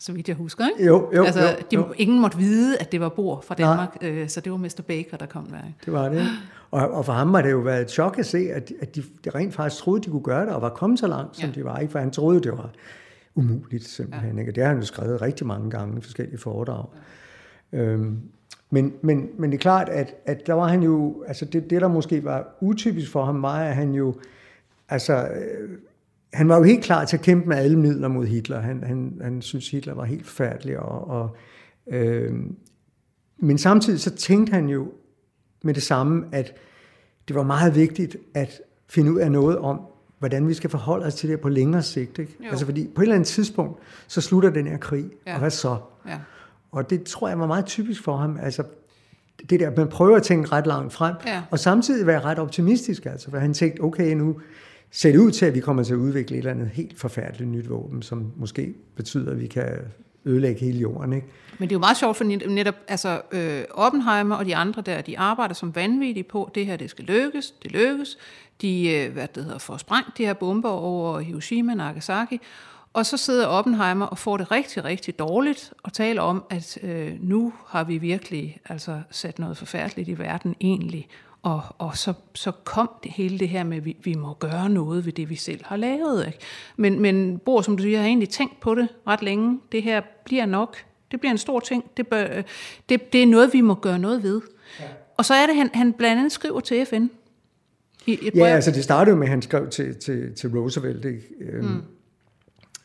så vidt jeg husker. Ikke? Jo, jo, altså, jo, de, jo. Ingen måtte vide, at det var Bor fra Danmark, øh, så det var Mr. Baker, der kom der. Ikke? Det var det. Og, og for ham var det jo været et chok at se, at, at de, de rent faktisk troede, de kunne gøre det, og var kommet så langt, som ja. de var. Ikke? For han troede, det var umuligt simpelthen. Ja. Ikke? Og det har han jo skrevet rigtig mange gange i forskellige foredrag. Ja. Øhm, men, men, men det er klart, at, at der var han jo, altså det, det der måske var utypisk for ham, var, at han jo, altså øh, han var jo helt klar til at kæmpe med alle midler mod Hitler. Han, han, han synes, Hitler var helt færdig, og, og Øh, men samtidig så tænkte han jo med det samme, at det var meget vigtigt at finde ud af noget om, hvordan vi skal forholde os til det på længere sigt. Ikke? Altså fordi på et eller andet tidspunkt, så slutter den her krig, ja. og hvad så? Ja. Og det tror jeg var meget typisk for ham. Altså det der, man prøver at tænke ret langt frem, ja. og samtidig være ret optimistisk. Altså, for han tænkte, okay, nu ser det ud til, at vi kommer til at udvikle et eller andet helt forfærdeligt nyt våben, som måske betyder, at vi kan ødelægge hele jorden. Ikke? Men det er jo meget sjovt, for netop altså, øh, Oppenheimer og de andre der, de arbejder som vanvittige på, det her det skal lykkes, det lykkes. De øh, hvad det hedder, får sprængt de her bomber over Hiroshima og Nagasaki, og så sidder Oppenheimer og får det rigtig, rigtig dårligt og taler om, at øh, nu har vi virkelig altså, sat noget forfærdeligt i verden egentlig. Og, og så, så kom det hele det her med, at vi, vi må gøre noget ved det, vi selv har lavet. Ikke? Men, men Bor, som du siger, har egentlig tænkt på det ret længe. Det her bliver nok. Det bliver en stor ting. Det, bør, det, det er noget, vi må gøre noget ved. Ja. Og så er det, han, han blandt andet skriver til FN. I et ja, altså det startede med, at han skrev til, til, til Roosevelt. Ikke? Øhm,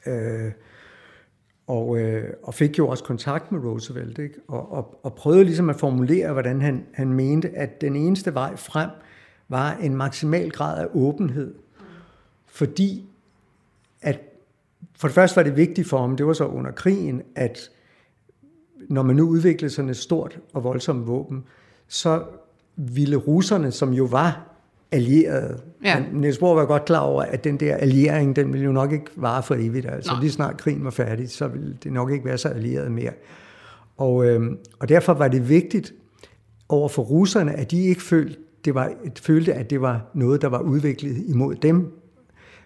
mm. Øh, og, øh, og fik jo også kontakt med Roosevelt, ikke? Og, og, og prøvede ligesom at formulere, hvordan han, han mente, at den eneste vej frem var en maksimal grad af åbenhed. Fordi at for det første var det vigtigt for ham, det var så under krigen, at når man nu udviklede sådan et stort og voldsomt våben, så ville russerne, som jo var allierede. Ja. Men Niels Bohr var godt klar over, at den der alliering, den ville jo nok ikke vare for evigt. Altså Nå. lige snart krigen var færdig, så ville det nok ikke være så allieret mere. Og, øhm, og derfor var det vigtigt over for russerne, at de ikke følte, det var, følte, at det var noget, der var udviklet imod dem,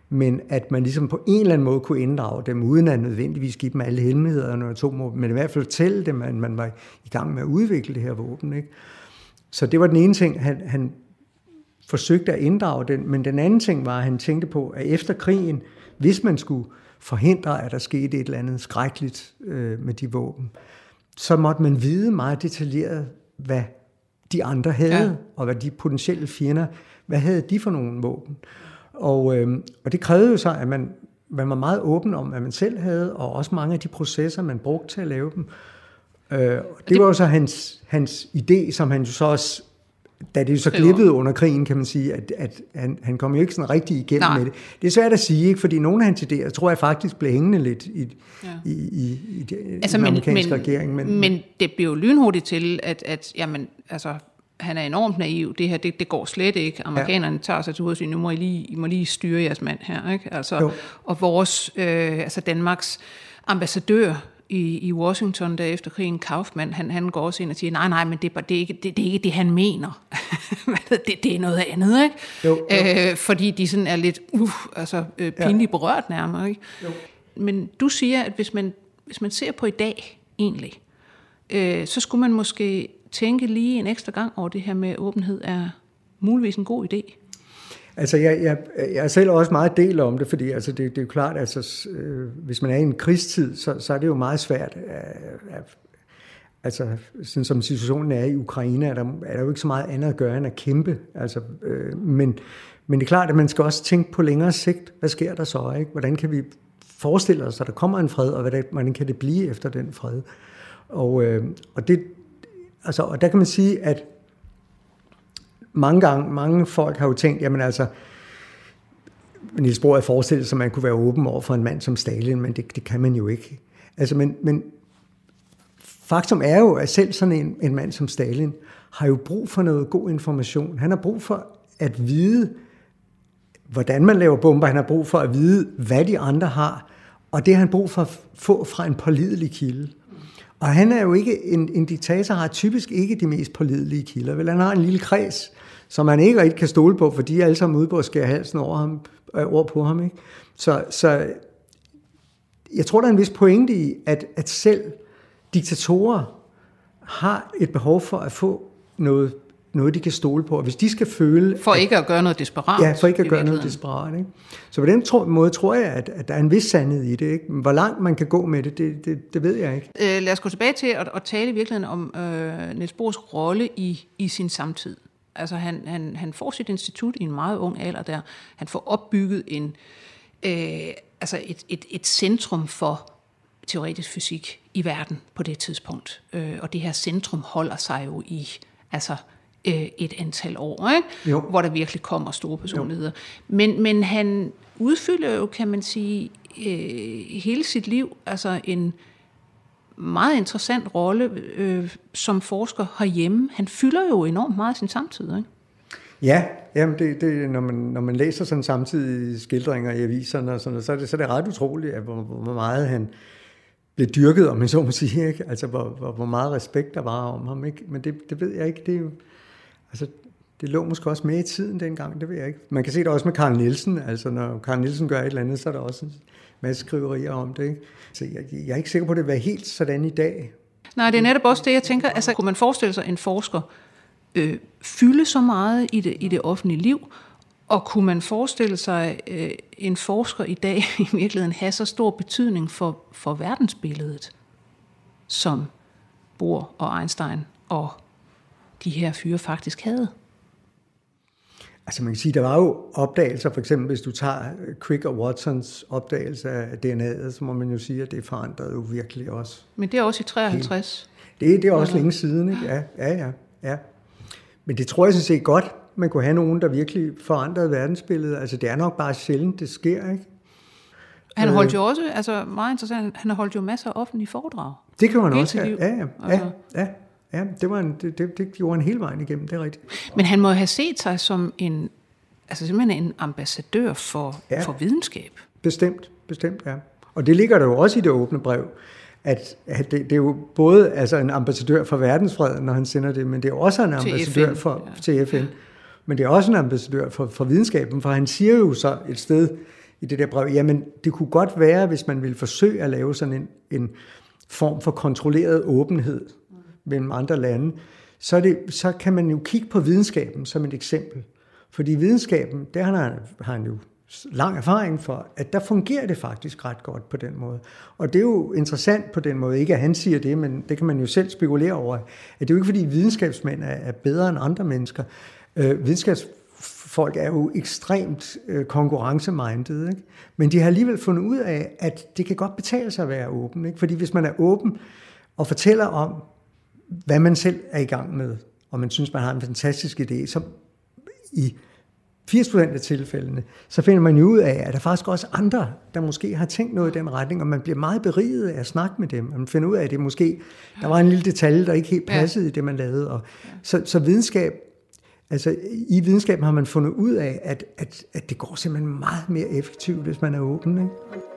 men at man ligesom på en eller anden måde kunne inddrage dem, uden at nødvendigvis give dem alle hemmeligheder og atomvåben, men i hvert fald fortælle dem, at man var i gang med at udvikle det her våben. Ikke? Så det var den ene ting, han, han forsøgte at inddrage den, men den anden ting var, at han tænkte på, at efter krigen, hvis man skulle forhindre, at der skete et eller andet skrækkeligt øh, med de våben, så måtte man vide meget detaljeret, hvad de andre havde, ja. og hvad de potentielle fjender, hvad havde de for nogle våben. Og, øh, og det krævede jo så, at man, man var meget åben om, hvad man selv havde, og også mange af de processer, man brugte til at lave dem. Øh, det, det var jo så hans, hans idé, som han jo så også da det så glippede under krigen, kan man sige, at, at han, han kom jo ikke sådan rigtig igennem Nej. med det. Det er svært at sige, ikke? fordi nogle af hans idéer, tror jeg faktisk blev hængende lidt i, ja. i, i, i, i altså, den men, amerikanske men, regering. Men, men det blev jo lynhurtigt til, at, at jamen, altså, han er enormt naiv. Det her, det, det går slet ikke. Amerikanerne ja. tager sig til hovedet og siger, nu må I lige, I må lige styre jeres mand her. Ikke? Altså, og vores, øh, altså Danmarks ambassadør i, i Washington der efter krigen, Kaufmann, han, han går også ind og siger, nej, nej, men det, det, er, ikke, det, det er ikke det, han mener. det, det er noget andet, ikke? Jo, jo. Øh, fordi de sådan er lidt uh, altså, øh, pinligt ja. berørt nærmere. Ikke? Jo. Men du siger, at hvis man, hvis man ser på i dag, egentlig, øh, så skulle man måske tænke lige en ekstra gang over det her med, at åbenhed er muligvis en god idé. Altså, jeg, jeg, jeg er selv også meget del om det, fordi altså, det, det er jo klart, altså, øh, hvis man er i en krigstid, så, så er det jo meget svært. Øh, altså, sådan som situationen er i Ukraine, er der, er der jo ikke så meget andet at gøre end at kæmpe. Altså, øh, men, men det er klart, at man skal også tænke på længere sigt. Hvad sker der så? Ikke? Hvordan kan vi forestille os, at der kommer en fred, og hvordan, hvordan kan det blive efter den fred? Og, øh, og, det, altså, og der kan man sige, at mange gange, mange folk har jo tænkt, jamen altså, Niels Bohr er forestillet sig, at man kunne være åben over for en mand som Stalin, men det, det kan man jo ikke. Altså, men, men faktum er jo, at selv sådan en, en mand som Stalin har jo brug for noget god information. Han har brug for at vide, hvordan man laver bomber. Han har brug for at vide, hvad de andre har. Og det har han brug for at få fra en pålidelig kilde. Og han er jo ikke, en, en diktator har typisk ikke de mest pålidelige kilder. Vel, han har en lille kreds, som man ikke rigtig kan stole på, for de er alle sammen ude på at skære halsen over, ham, øh, over på ham. Ikke? Så, så jeg tror, der er en vis pointe i, at, at selv diktatorer har et behov for at få noget noget, de kan stole på. Og hvis de skal føle... For ikke at gøre noget desperat. Ja, for ikke at gøre noget desperat. Ikke? Så på den tro, måde tror jeg, at, at der er en vis sandhed i det. Ikke? Hvor langt man kan gå med det, det, det, det ved jeg ikke. Øh, lad os gå tilbage til at, at tale i virkeligheden om øh, Niels Bohrs rolle i, i sin samtid. Altså han, han, han får sit institut i en meget ung alder der. Han får opbygget en, øh, altså et, et, et centrum for teoretisk fysik i verden på det tidspunkt. Øh, og det her centrum holder sig jo i altså øh, et antal år, ikke? Jo. hvor der virkelig kommer store personligheder. Men, men han udfylder jo, kan man sige, øh, hele sit liv, altså en meget interessant rolle øh, som forsker herhjemme. Han fylder jo enormt meget sin samtid, ikke? Ja, jamen det, det, når, man, når man læser sådan samtidig skildringer i aviserne, og sådan noget, så, er det, så er det ret utroligt, at hvor, hvor meget han blev dyrket, om man så må sige. Ikke? Altså, hvor, hvor, hvor meget respekt der var om ham. Ikke? Men det, det ved jeg ikke. Det, er jo- altså, det lå måske også med i tiden dengang, det ved jeg ikke. Man kan se det også med Karl Nielsen. Altså, når Karl Nielsen gør et eller andet, så er der også en masse skriverier om det. Ikke? Så jeg, jeg er ikke sikker på, at det var helt sådan i dag. Nej, det er netop også det, jeg tænker. Altså, kunne man forestille sig en forsker øh, fylde så meget i det, i det offentlige liv, og kunne man forestille sig øh, en forsker i dag i virkeligheden have så stor betydning for, for verdensbilledet, som Bohr og Einstein og de her fyre faktisk havde? Altså man kan sige, der var jo opdagelser, for eksempel hvis du tager Crick og Watsons opdagelse af DNA'et, så må man jo sige, at det forandrede jo virkelig også. Men det er også i 53. Det, det er også længe siden, ikke? Ja, ja, ja, ja. Men det tror jeg sådan set godt, man kunne have nogen, der virkelig forandrede verdensbilledet. Altså det er nok bare sjældent, det sker, ikke? Han holdt jo også, altså meget interessant, han har holdt jo masser af offentlige foredrag. Det kan man også. Ja, ja, ja, Altså. ja, ja. Det, var en, det, det, det gjorde han hele vejen igennem, det er rigtigt. Men han må have set sig som en, altså simpelthen en ambassadør for, Ja. for videnskab. Bestemt, bestemt, ja. Og det ligger der jo også i det åbne brev, at, at det, det er jo både altså en ambassadør for verdensfreden, når han sender det, men det er også en Til ambassadør FN, for, ja. til FN. Men det er også en ambassadør for, for videnskaben, for han siger jo så et sted i det der brev, jamen det kunne godt være, hvis man ville forsøge at lave sådan en, en form for kontrolleret åbenhed mellem andre lande, så, det, så kan man jo kigge på videnskaben som et eksempel. Fordi videnskaben, der har han, har han jo lang erfaring for, at der fungerer det faktisk ret godt på den måde. Og det er jo interessant på den måde, ikke at han siger det, men det kan man jo selv spekulere over, at det er jo ikke fordi videnskabsmænd er, bedre end andre mennesker. Øh, videnskabsfolk er jo ekstremt øh, konkurrencemindede, ikke? men de har alligevel fundet ud af, at det kan godt betale sig at være åben. Ikke? Fordi hvis man er åben og fortæller om, hvad man selv er i gang med, og man synes, man har en fantastisk idé, så i 80% af tilfældene, så finder man jo ud af, at der faktisk også andre, der måske har tænkt noget i den retning, og man bliver meget beriget af at snakke med dem. Man finder ud af, at det måske, der var en lille detalje, der ikke helt passede ja. i det, man lavede. Og så, så videnskab, altså i videnskaben har man fundet ud af, at, at, at det går simpelthen meget mere effektivt, hvis man er åben. Ikke?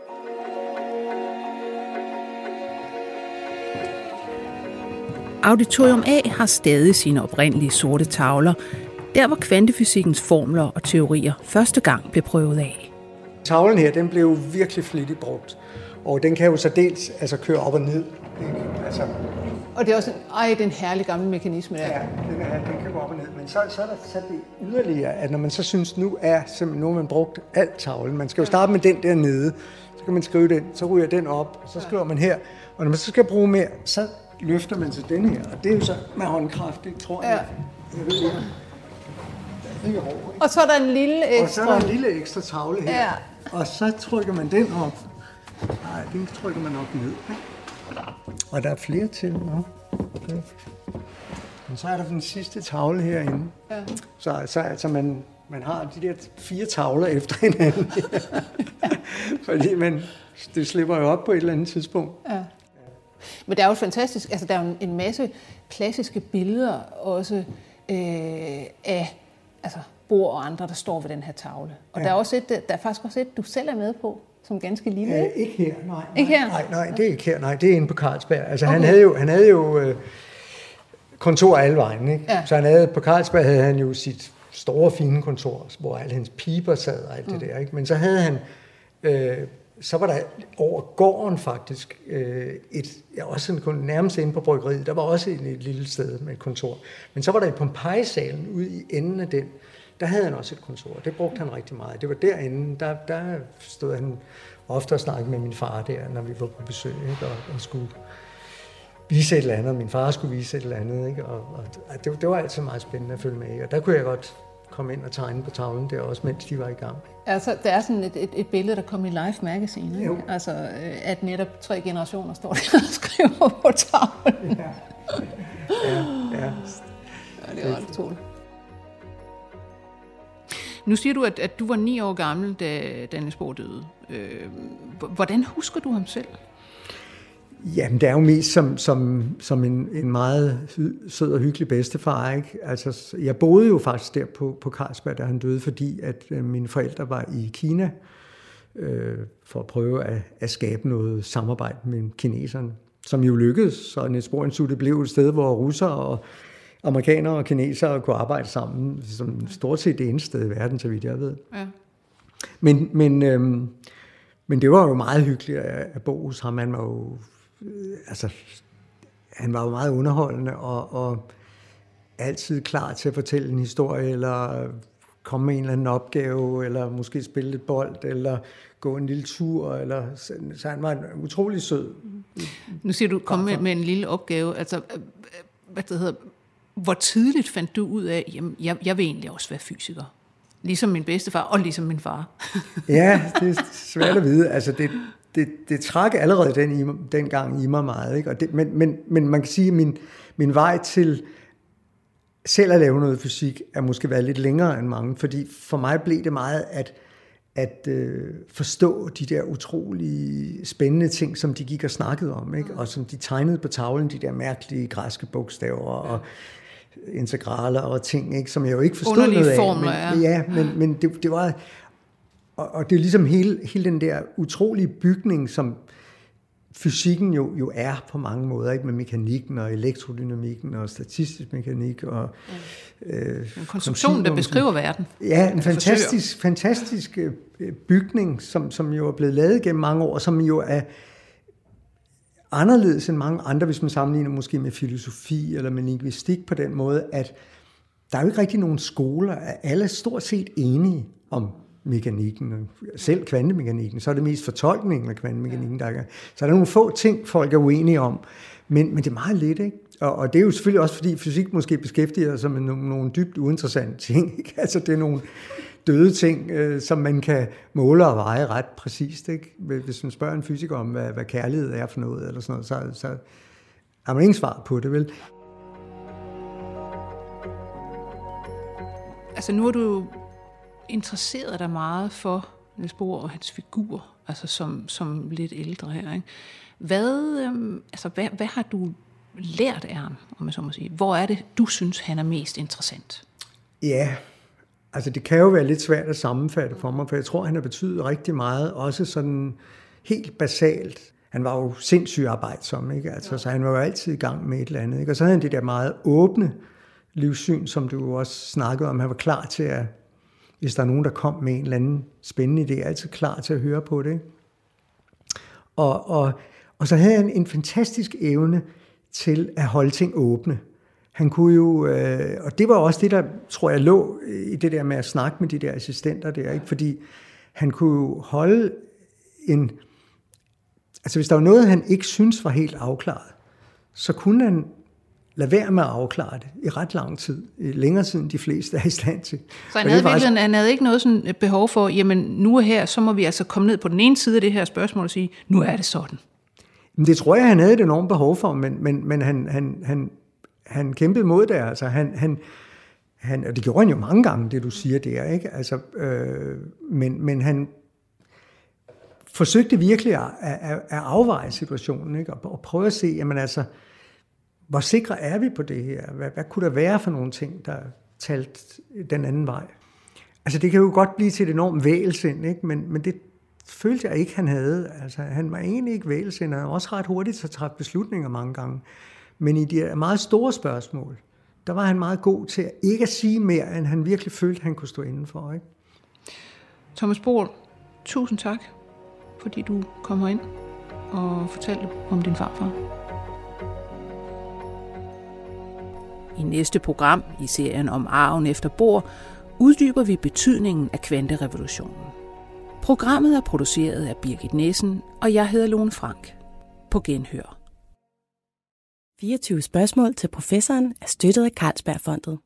Auditorium A har stadig sine oprindelige sorte tavler, der hvor kvantefysikkens formler og teorier første gang blev prøvet af. Tavlen her, den blev virkelig flittigt brugt. Og den kan jo så dels altså, køre op og ned. Altså, Og det er også en, ej, den herlige gamle mekanisme der. Ja, den, er, den kan gå op og ned. Men så, så er der sat det yderligere, at når man så synes, nu er simpelthen, nu har man brugt alt tavlen. Man skal jo starte med den der nede. Så kan man skrive den, så ryger den op, så skriver man her. Og når man så skal bruge mere, så løfter man til den her. Og det er jo så med håndkraft, det tror jeg. Jeg ved ikke. Ikke? Og så er der en lille Og så er der en lille ekstra tavle her. Ja. Og så trykker man den op. Nej, den trykker man nok ned. Og der er flere til nu. Okay. Men så er der den sidste tavle herinde. Ja. Så, så altså man, man har de der fire tavler efter hinanden. Fordi man, det slipper jo op på et eller andet tidspunkt. Ja. Men der er jo fantastisk, altså der er jo en- masse klassiske billeder også øh, af altså, Bohr og andre, der står ved den her tavle. Og ja. der, er også et, der er faktisk også et, du selv er med på, som ganske lille. Øh, ikke? her, nej. nej. Ikke her? Nej, nej, det er ikke her. Nej, det er inde på Carlsberg. Altså, okay. han havde jo, han havde jo øh, kontor alle vejen, ikke? Ja. Så han havde, på Carlsberg havde han jo sit store, fine kontor, hvor alle hans piber sad og alt det der, ikke? Men så havde han, øh, så var der over gården faktisk, øh, et, ja, også en, kun- nærmest inde på bryggeriet, der var også et, et lille sted med et kontor. Men så var der i Pompeji-salen ude i enden af den, der havde han også et kontor. Det brugte han rigtig meget. Det var derinde, der, der stod han ofte og snakkede med min far der, når vi var på besøg, ikke? Og, og skulle vise et eller andet, og min far skulle vise et eller andet, ikke? Og og det, det var altid meget spændende at følge med i, og der kunne jeg godt kom ind og tegne på tavlen der også, mens de var i gang. Altså, der er sådan et, et, et billede, der kom i Life Magazine, ikke? Altså, øh, at netop tre generationer står der og skriver på tavlen. Ja, ja. ja. ja det er ret utroligt. Nu siger du, at, at du var ni år gammel, da Daniel Bohr døde. Øh, hvordan husker du ham selv? Jamen, det er jo mest som, som, som en, en meget sød og hyggelig bedstefar. Ikke? Altså, jeg boede jo faktisk der på, på Carlsberg, da han døde, fordi at øh, mine forældre var i Kina øh, for at prøve at, at skabe noget samarbejde med kineserne, som jo lykkedes. Så Niels Bohr Institut blev et sted, hvor russere og amerikanere og kinesere kunne arbejde sammen, som stort set det eneste sted i verden, så vidt jeg ved. Ja. Men, men, øhm, men det var jo meget hyggeligt at, at bo hos ham. Han var jo, øh, altså, han var jo meget underholdende og, og altid klar til at fortælle en historie, eller komme med en eller anden opgave, eller måske spille lidt bold, eller gå en lille tur, eller, så han var en utrolig sød. Nu siger du, komme med, med en lille opgave, altså, øh, hvad det hedder, hvor tidligt fandt du ud af, at jeg, jeg vil egentlig også være fysiker? Ligesom min bedstefar, og ligesom min far. ja, det er svært at vide. Altså, det, det, det trak allerede den, i, den gang i mig meget. Ikke? Og det, men, men, men man kan sige, at min, min vej til selv at lave noget fysik er måske været lidt længere end mange, fordi for mig blev det meget at, at øh, forstå de der utrolig spændende ting, som de gik og snakkede om, ikke? og som de tegnede på tavlen, de der mærkelige græske bogstaver, og integraler og ting, ikke, som jeg jo ikke forstod Underlige noget af. formler, men, ja. ja. men, men det, det var... Og, og det er ligesom hele, hele den der utrolige bygning, som fysikken jo, jo er på mange måder, ikke med mekanikken og elektrodynamikken og statistisk mekanik og ja. øh, en konstruktion, der beskriver verden. Ja, en fantastisk, fantastisk øh, bygning, som, som jo er blevet lavet gennem mange år, som jo er anderledes end mange andre, hvis man sammenligner måske med filosofi eller med linguistik på den måde, at der er jo ikke rigtig nogen skoler, at alle er stort set enige om mekanikken, selv kvantemekanikken, så er det mest fortolkningen af kvantemekanikken, der er. Så er der nogle få ting, folk er uenige om, men, men det er meget lidt, ikke? Og, og det er jo selvfølgelig også, fordi fysik måske beskæftiger sig med nogle, nogle dybt uinteressante ting, ikke? Altså det er nogle, døde ting, øh, som man kan måle og veje ret præcist. Ikke? Hvis man spørger en fysiker om, hvad, hvad kærlighed er for noget, eller sådan noget, så, så har man ingen svar på det, vel? Altså nu er du interesseret dig meget for Niels Bohr og hans figur, altså som, som lidt ældre her. Ikke? Hvad, øhm, altså, hvad, hvad har du lært af ham, om jeg så må sige? Hvor er det, du synes, han er mest interessant? Ja, Altså det kan jo være lidt svært at sammenfatte for mig, for jeg tror, han har betydet rigtig meget, også sådan helt basalt. Han var jo sindssygt arbejdsom, ikke? Altså, så han var jo altid i gang med et eller andet. Ikke? Og så havde han det der meget åbne livssyn, som du også snakkede om. Han var klar til at, hvis der er nogen, der kom med en eller anden spændende idé, altid klar til at høre på det. Ikke? Og, og, og så havde han en fantastisk evne til at holde ting åbne. Han kunne jo, øh, og det var også det, der tror jeg lå i det der med at snakke med de der assistenter der, ikke? fordi han kunne jo holde en, altså hvis der var noget, han ikke synes var helt afklaret, så kunne han lade være med at afklare det i ret lang tid, i længere tid end de fleste er i stand til. Så han havde, faktisk... han havde ikke noget sådan behov for, jamen nu er her, så må vi altså komme ned på den ene side af det her spørgsmål og sige, nu er det sådan. Men det tror jeg, han havde et enormt behov for, men, men, men han, han, han, han kæmpede mod det. Altså, han, han, han, og det gjorde han jo mange gange, det du siger der, ikke? Altså, øh, men, men han forsøgte virkelig at, at, at afveje situationen, ikke? Og, og prøve at se, jamen altså, hvor sikre er vi på det her? Hvad, hvad kunne der være for nogle ting, der talt den anden vej? Altså, det kan jo godt blive til et enormt vægelsind, ikke? Men, men det følte jeg ikke, han havde. Altså, han var egentlig ikke vælsind, han var også ret hurtigt til at træffe beslutninger mange gange. Men i de meget store spørgsmål, der var han meget god til ikke at sige mere, end han virkelig følte, han kunne stå indenfor. Ikke? Thomas Bohl, tusind tak, fordi du kommer ind og fortalte om din farfar. I næste program i serien om arven efter bord uddyber vi betydningen af kvanterevolutionen. Programmet er produceret af Birgit Nissen, og jeg hedder Lone Frank. På genhør. 24 spørgsmål til professoren er støttet af Carlsbergfondet.